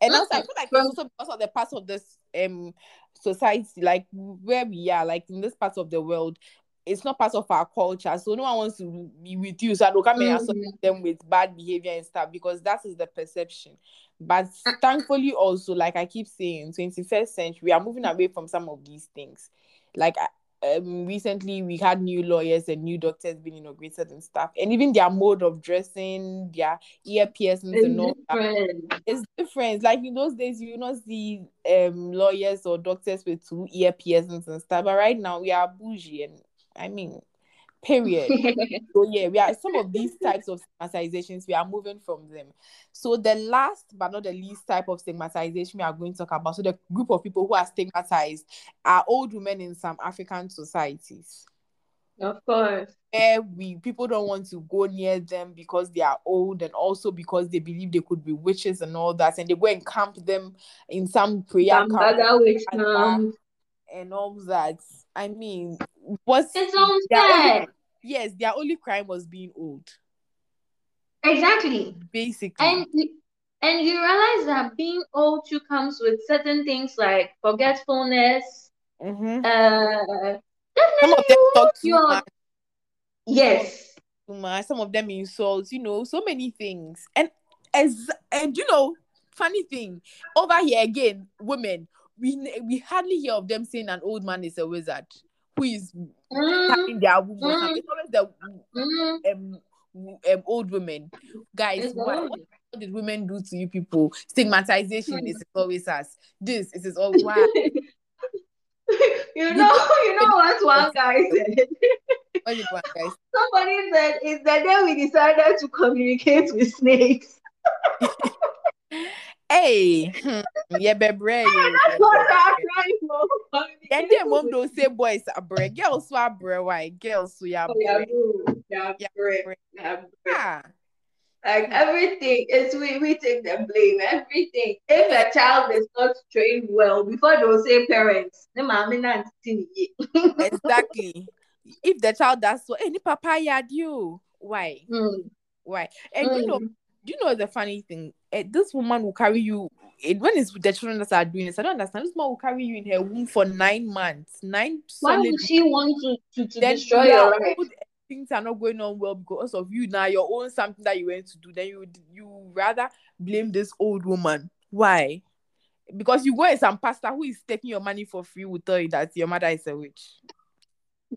A: And also, I feel like it's also because of the parts of this um society, like where we are, like in this part of the world, it's not part of our culture. So no one wants to be with you. So I don't come and associate them with bad behavior and stuff because that is the perception. But thankfully, also, like I keep saying, 21st century, we are moving away from some of these things. Like um, recently, we had new lawyers and new doctors being inaugurated and stuff, and even their mode of dressing, their ear piercings and all
B: it's
A: that it's different. Like in those days, you not see um lawyers or doctors with two ear piercings and stuff. But right now, we are bougie, and I mean, period. so yeah, we are some of these types of stigmatizations. We are moving from them. So the last but not the least type of stigmatization we are going to talk about. So the group of people who are stigmatized are old women in some African societies
B: of course
A: where we people don't want to go near them because they are old and also because they believe they could be witches and all that and they go and camp them in some prayer camp and
B: camp
A: and all that i mean what's
B: it's unfair
A: yes their only crime was being old.
B: Exactly.
A: Basically.
B: And you- and you realize that being old too comes with certain things like forgetfulness
A: Mhm.
B: uh definitely
A: them
B: you
A: talk
B: your
A: much,
B: yes.
A: Some of them insults you know so many things. And as and you know funny thing over here again women we we hardly hear of them saying an old man is a wizard who is
B: Mm,
A: having their womb or
B: mm.
A: It's always the
B: mm,
A: um, um old women. Guys
B: it's
A: why,
B: old.
A: what, what did women do to you people? Stigmatization is always us. This it is all why.
B: You know, you know what one guy said.
A: what did one guys
B: Somebody said it's the day we decided to communicate with snakes.
A: Hey, hmm, yeah, bebre.
B: That's what I'm trying for.
A: And then mom don't say boys are bre. Girls are bre. Why? Girls we are
B: Oh, yeah,
A: bre.
B: Yeah,
A: Yeah,
B: break.
A: bre.
B: Yeah.
A: Ah,
B: Like everything is we, we take the blame. Everything. If a child is not trained well, before they'll say parents. the auntie ni
A: exactly. If the child does so, any papa yard you. Why?
B: Mm,
A: Why? And you know,
B: mm.
A: Do you know the funny thing? Eh, this woman will carry you. It, when it's with the children that are doing this, I don't understand. This woman will carry you in her womb for nine months, nine
B: Why
A: solid.
B: would she want to, to, to
A: then
B: destroy your life?
A: things are not going on well because of you now. Your own something that you went to do. Then you would- you rather blame this old woman. Why? Because you go and some pastor who is taking your money for free will tell you that your mother is a witch.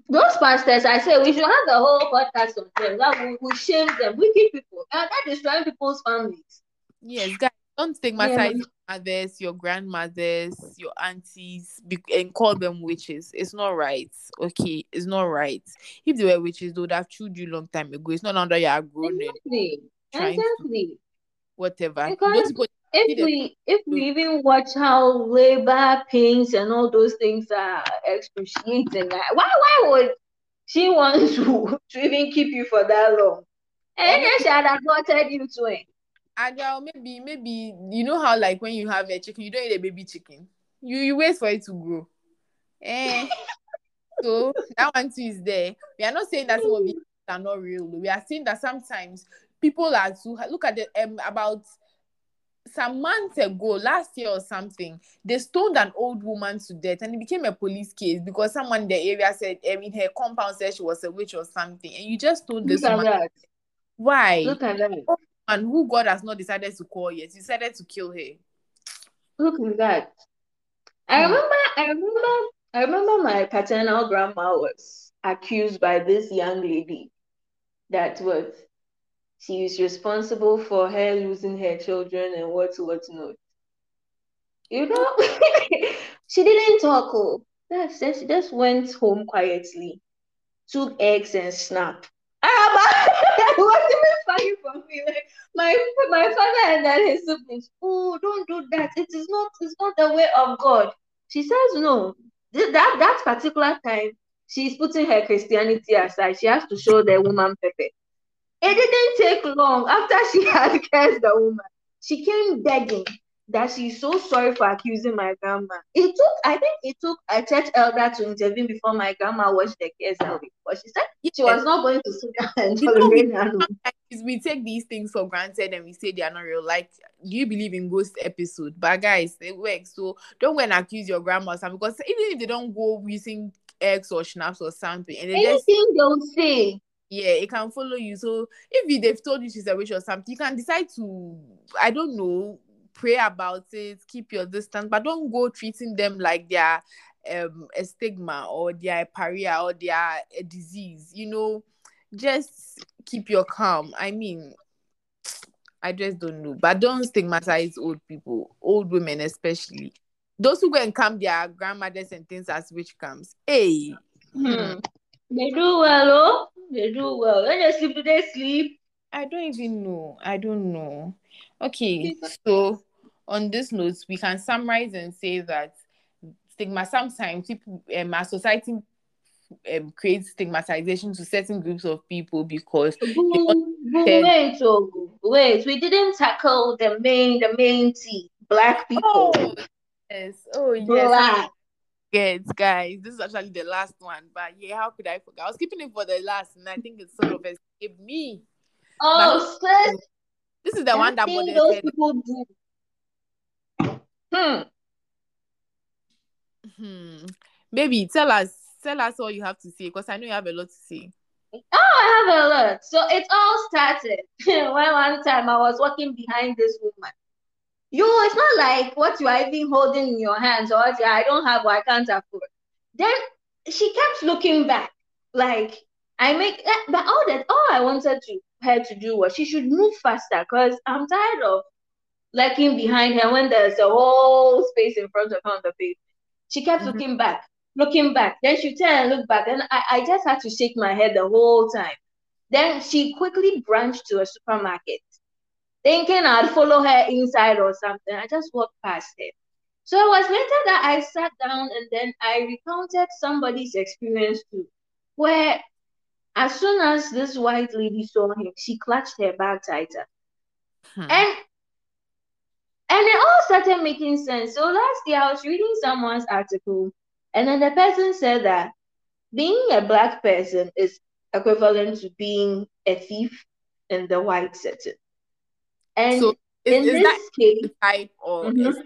B: Those pastors, I say we should have the whole podcast on them. That we, we shame them, wicked people. And that destroying people's families.
A: Yes, guys, don't stigmatize your mothers, your grandmothers, your aunties, and call them witches. It's not right. Okay, it's not right. If they were witches, they would have chewed you long time ago. It's not under your you are grown and
B: Exactly.
A: to
B: Exactly.
A: whatever.
B: Because
A: Those people,
B: if we if we even watch how labor pains and all those things are excruciating, why why would she want to, to even keep you for that long? And then she had aborted you to it.
A: and well, maybe maybe you know how like when you have a chicken, you don't eat a baby chicken. You you wait for it to grow. Eh. so that one too is there. We are not saying that some of these are not real. We are saying that sometimes people are too look at the um about some months ago, last year or something, they stoned an old woman to death and it became a police case because someone in the area said, I mean, her compound said she was a witch or something. And you just told this
B: Look
A: woman, why?
B: Look at that.
A: And who God has not decided to call yet, you decided to kill her.
B: Look at that. I
A: Hmm.
B: remember I remember I remember my paternal grandma was accused by this young lady that was she is responsible for her losing her children and what what not. You know, she didn't talk. Oh, that's she just went home quietly, took eggs and schnapps. Ah, funny for me. Like my my father and then his siblings. Oh, don't do that. It is not. It's not the way of God. She says no. That that particular time, she's putting her Christianity aside. She has to show the woman Pepe. It didn't take long after she had cursed the woman. She came begging that she's so sorry for accusing my grandma. It took, I think it took a church elder to intervene before my grandma watched the case away. But she said she was not going to sit down and
A: You know,
B: tolerate
A: we-
B: no.
A: We take these things for granted and we say they are not real. Like, do you believe in ghost episode? But guys, it works. So don't go and accuse your grandma or something because even if they don't go using eggs or schnapps or something, and they just
B: Anything they'll say.
A: Yeah, it can follow you. So if they've told you she's a witch or something, you can decide to, I don't know, pray about it, keep your distance, but don't go treating them like they're um a stigma or they're a pariah or they're a disease. You know, just keep your calm. I mean, I just don't know, but don't stigmatize old people, old women especially. Those who go and come their grandmothers and things as witch comes. Hey,
B: Hmm. They do well, oh. They do well. When they sleep, do they sleep?
A: I don't even know. I don't know. Okay, so on this note, we can summarize and say that stigma sometimes people um, our society um, creates stigmatization to certain groups of people because
B: boo, wait, oh, wait. We didn't tackle the main, the main T. Black people.
A: oh yes, oh yes,
B: Black.
A: Yes, guys, this is actually the last one. But yeah, how could I forget? I was keeping it for the last, and I think it sort of escaped me.
B: Oh, sis,
A: This is the one that
B: those
A: said,
B: people do. Hmm.
A: hmm. Baby, tell us, tell us all you have to say because I know you have a lot to say.
B: Oh, I have a lot. So it all started when one time I was walking behind this woman. You, it's not like what you are even holding in your hands or what I don't have or I can't afford. Then she kept looking back, like I make eh, but all that all I wanted to her to do was she should move faster because I'm tired of lagging behind her when there's a whole space in front of her on the pavement. She kept
A: Mhm.
B: looking back, looking back. Then she turned and looked back, and I, I just had to shake my head the whole time. Then she quickly branched to a supermarket. Thinking I'd follow her inside or something. I just walked past her. So it was later that I sat down and then I recounted somebody's experience too, where as soon as this white lady saw him, she clutched her bag tighter. Hmm. And and it all started making sense. So last year I was reading someone's article, and then the person said that being a black person is equivalent to being a thief in the white setting. And so is, in is this case,
A: type or mm-hmm.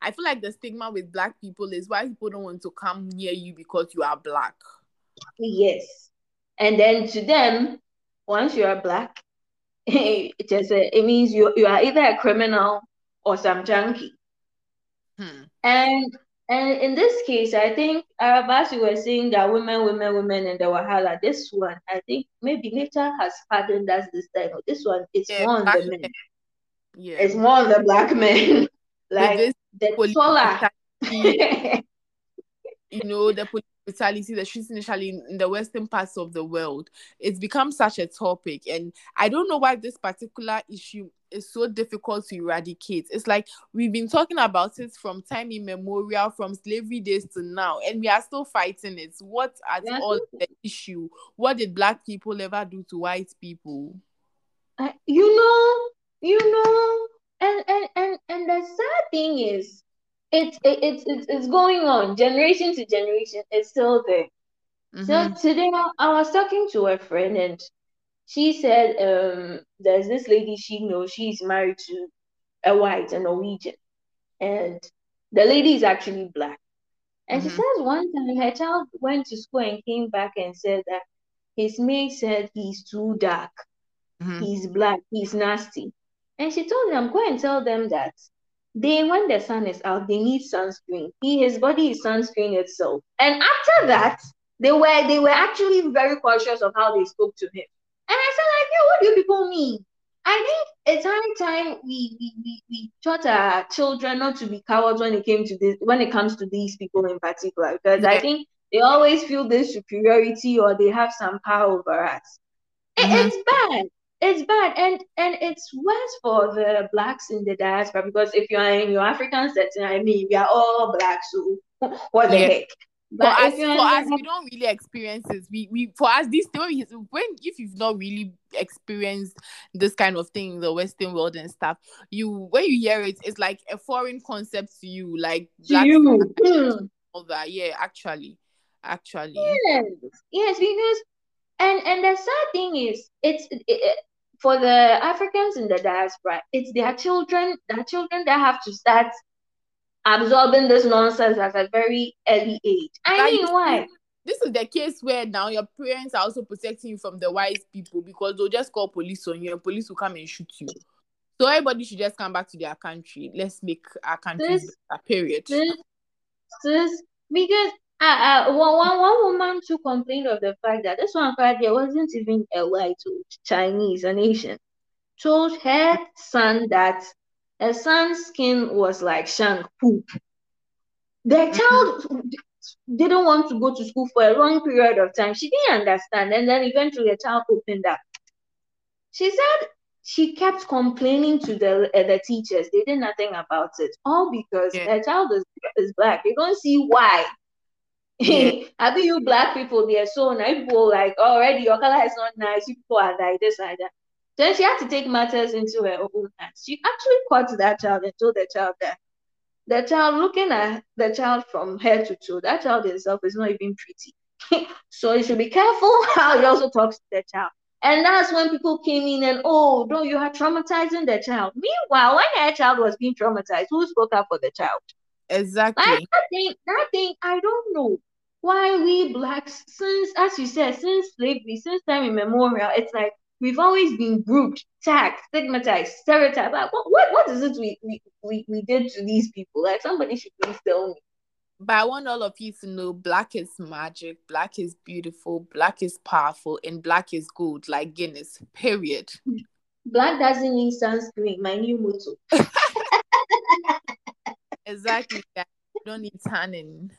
A: I feel like the stigma with black people is why people don't want to come near you because you are black.
B: Yes. And then to them, once you are black, it just it means you you are either a criminal or some junkie. Hmm. And and in this case, I think Arabas, you were saying that women, women, women, and the Wahala. This one, I think maybe nature has pardoned us this time. This one, it's yeah, more on the men. Yeah. It's more the black men. like the taller.
A: you know, the police brutality, the streets initially in, in, the western parts of the world, it's become such a topic. And I don't know why this particular issue is so difficult to eradicate. It's like we've been talking about it from time immemorial, from slavery days to now, and we are still fighting it. What at yeah. all the issue? What did black people ever do to white people?
B: Uh, you know, you know, and and and and the sad thing is it's it's it's it's going on generation to generation. It's still there. Mm-hmm. So today I was talking to a friend and she said um there's this lady she knows she's married to a white a Norwegian and the lady is actually black. And mm-hmm. she says one time her child went to school and came back and said that his mate said he's too dark, mm-hmm. he's black, he's nasty. And she told them, go and tell them that they when the sun is out, they need sunscreen. He his body is sunscreen itself. And after that, they were they were actually very cautious of how they spoke to him. And I said, like, yeah, what do you people mean? I think it's high time we, we we we taught our children not to be cowards when it came to this when it comes to these people in particular because yeah. I think they always feel this superiority or they have some power over us. Mm-hmm. It's bad it's bad and and it's worse for the blacks in the diaspora because if you are in your African setting, I mean we are all black, so what the yeah. heck?
A: But for us, for us, we don't really experience this. We, we for us this story when if you've not really experienced this kind of thing in the Western world and stuff, you when you hear it, it's like a foreign concept to you, like
B: to you. Mm.
A: all that. Yeah, actually, actually.
B: Yes, yes, because and and the sad thing is, it's it, for the Africans in the diaspora, it's their children, their children that have to start absorbing this nonsense at a very early age. I mean, why?
A: This is the case where now your parents are also protecting you from the wise people because they'll just call police on you and police will come and shoot you. So everybody should just come back to their country. Let's make our country a period.
B: This, this, because uh, uh, one, one woman to complain of the fact that this one card there wasn't even a white Chinese, an Asian, told her son that her son's skin was like shank poop. The mm-hmm. child didn't want to go to school for a long period of time. She didn't understand, and then eventually the child opened up. She said she kept complaining to the uh, the teachers. They did nothing about it, all because yeah. the child is, is black. They don't see why yeah. I think you black people, they're so nice. People like already your color is not nice. You people are like this, like that. Then she had to take matters into her own hands. She actually caught that child and told the child that the child looking at the child from head to toe, that child itself is not even pretty. so you should be careful how you also talks to the child. And that's when people came in and oh no, you are traumatizing the child. Meanwhile, when her child was being traumatized, who spoke up for the child?
A: Exactly.
B: Like, that thing, that thing, I don't know why we blacks, since as you said, since slavery, since time immemorial, it's like we've always been grouped, tagged, stigmatized, stereotyped. Like, what, what, what is it we, we, we, we did to these people? Like, somebody should please tell me.
A: But I want all of you to know black is magic, black is beautiful, black is powerful, and black is good, like Guinness, period.
B: Black doesn't need sunscreen, my new motto.
A: exactly. You don't need tanning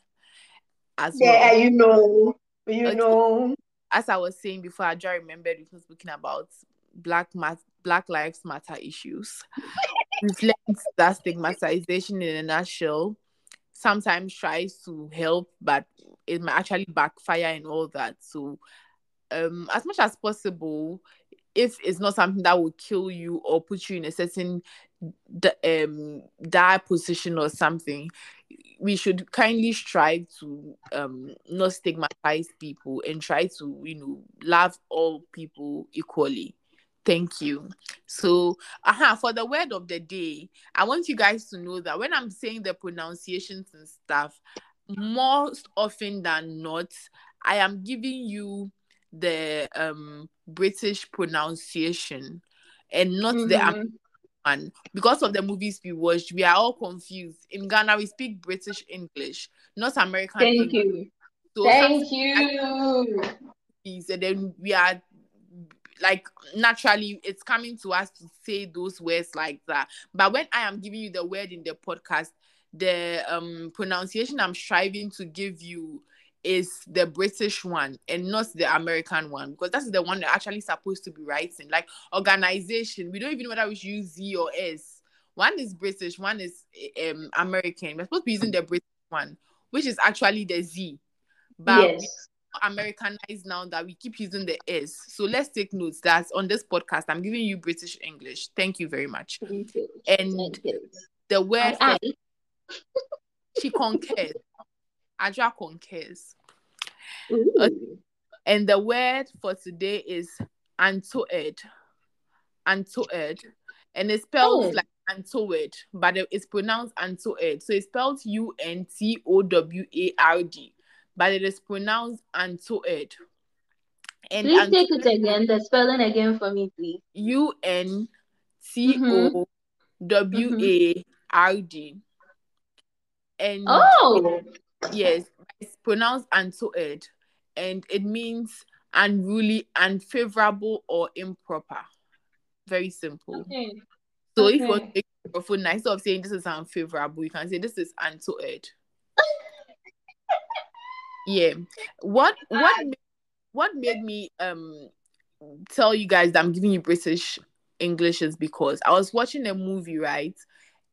B: as yeah, well. you know, you okay. know.
A: As I was saying before, I just remembered we were speaking about Black Math Black Lives Matter issues. Reflects that stigmatization in a nutshell. Sometimes tries to help, but it might actually backfire and all that. So, um, as much as possible, if it's not something that will kill you or put you in a certain um dire position or something, we should kindly strive to um not stigmatize people and try to you know love all people equally Thank you. So, uh for the word of the day, I want you guys to know that when I'm saying the pronunciations and stuff, most often than not, I am giving you the um British pronunciation and not mm-hmm. the One. Because of the movies we watched, we are all confused. In Ghana, we speak British English, not American
B: Thank
A: English.
B: you. So Thank you.
A: And then we are like naturally it's coming to us to say those words like that. But when I am giving you the word in the podcast, the um pronunciation I'm striving to give you is the British one and not the American one because that's the one that actually supposed to be writing. Like organization, we don't even know whether we should use Z or S. One is British, one is um American. We're supposed to be using the British one, which is actually the Z. But yes. Americanized now that we keep using the S. So let's take notes that on this podcast, I'm giving you British English. Thank you very much. You. And the word for, she concurs. Adra concurs. Uh, and the word for today is Antoed. Antoed. And it's spelled oh. like Antoed, but it's pronounced Antoed. So it's spelled U N T O W A R D but it is pronounced Antoed.
B: And please take it again, the spelling again for me, please.
A: U N T O W A R D. And
B: oh,
A: yes, it's pronounced Antoed, and it means unruly, unfavorable, or improper. Very simple. Okay. So okay. if you want to make it nice of saying this is unfavorable, you can say this is Antoed yeah what what what made me um tell you guys that i'm giving you british english is because i was watching a movie right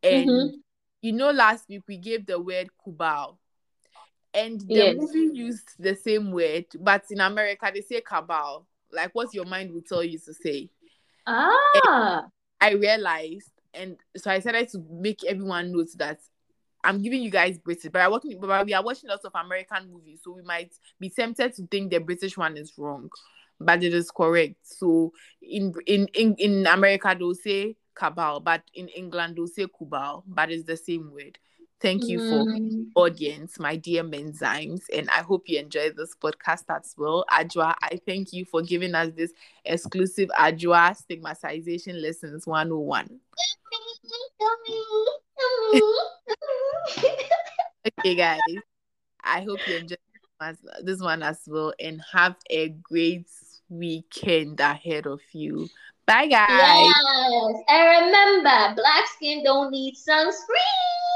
A: and mm-hmm. you know last week we gave the word kubal and the yes. movie used the same word but in america they say cabal like what your mind will tell you to say
B: ah
A: and i realized and so i started to make everyone note that I'm giving you guys British, but I watching, but we are watching lots of American movies, so we might be tempted to think the British one is wrong, but it is correct. So in in in, in America they'll say cabal, but in England they'll say kubal, but it's the same word. Thank you for mm. audience, my dear Menzymes, and I hope you enjoy this podcast as well. Ajwa, I thank you for giving us this exclusive Ajwa stigmatization lessons 101. okay, guys. I hope you enjoy this one as well and have a great weekend ahead of you. Bye, guys.
B: Yes. And remember, black skin don't need sunscreen.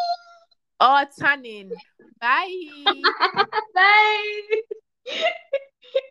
A: Or tanning. Bye.
B: Bye.